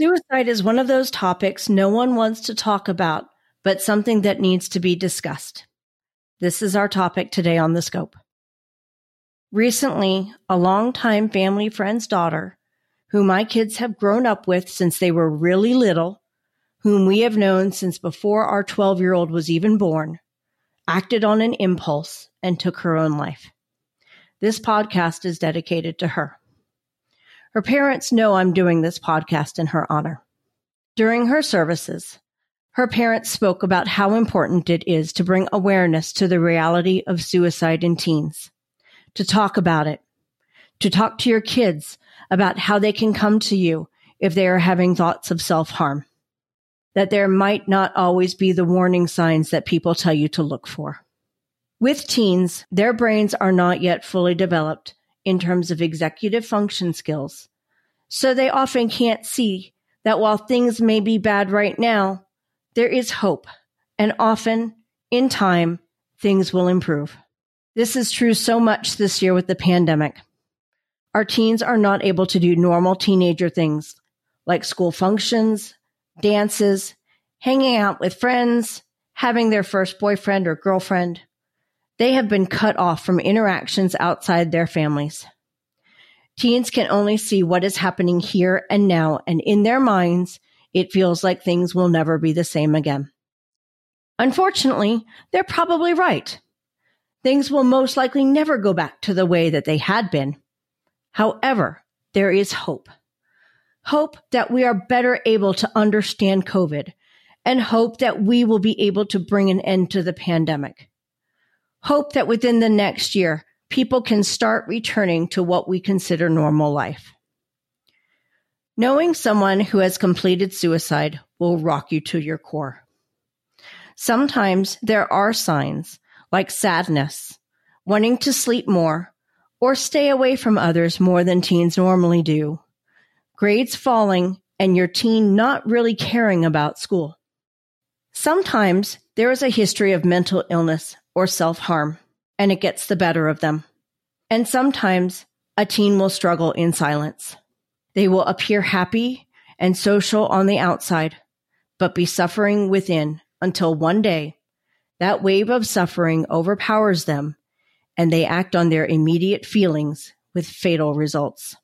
Suicide is one of those topics no one wants to talk about, but something that needs to be discussed. This is our topic today on the scope. Recently, a longtime family friend's daughter, who my kids have grown up with since they were really little, whom we have known since before our 12 year old was even born, acted on an impulse and took her own life. This podcast is dedicated to her. Her parents know I'm doing this podcast in her honor. During her services, her parents spoke about how important it is to bring awareness to the reality of suicide in teens, to talk about it, to talk to your kids about how they can come to you if they are having thoughts of self harm, that there might not always be the warning signs that people tell you to look for. With teens, their brains are not yet fully developed in terms of executive function skills. So they often can't see that while things may be bad right now, there is hope. And often, in time, things will improve. This is true so much this year with the pandemic. Our teens are not able to do normal teenager things like school functions, dances, hanging out with friends, having their first boyfriend or girlfriend. They have been cut off from interactions outside their families. Teens can only see what is happening here and now, and in their minds, it feels like things will never be the same again. Unfortunately, they're probably right. Things will most likely never go back to the way that they had been. However, there is hope. Hope that we are better able to understand COVID and hope that we will be able to bring an end to the pandemic. Hope that within the next year, people can start returning to what we consider normal life. Knowing someone who has completed suicide will rock you to your core. Sometimes there are signs like sadness, wanting to sleep more, or stay away from others more than teens normally do, grades falling, and your teen not really caring about school. Sometimes there is a history of mental illness or self harm and it gets the better of them. And sometimes a teen will struggle in silence. They will appear happy and social on the outside, but be suffering within until one day that wave of suffering overpowers them and they act on their immediate feelings with fatal results.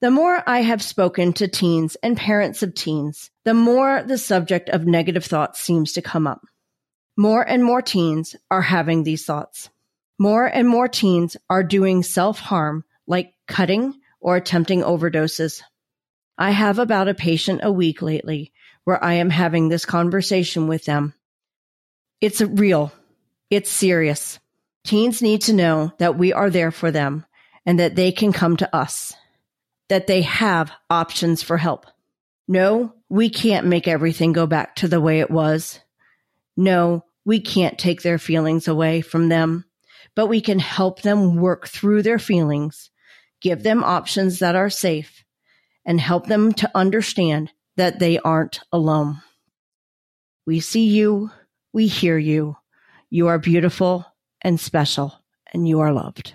The more I have spoken to teens and parents of teens, the more the subject of negative thoughts seems to come up. More and more teens are having these thoughts. More and more teens are doing self harm like cutting or attempting overdoses. I have about a patient a week lately where I am having this conversation with them. It's real. It's serious. Teens need to know that we are there for them and that they can come to us, that they have options for help. No, we can't make everything go back to the way it was. No, we can't take their feelings away from them but we can help them work through their feelings, give them options that are safe, and help them to understand that they aren't alone. We see you, we hear you. You are beautiful and special, and you are loved.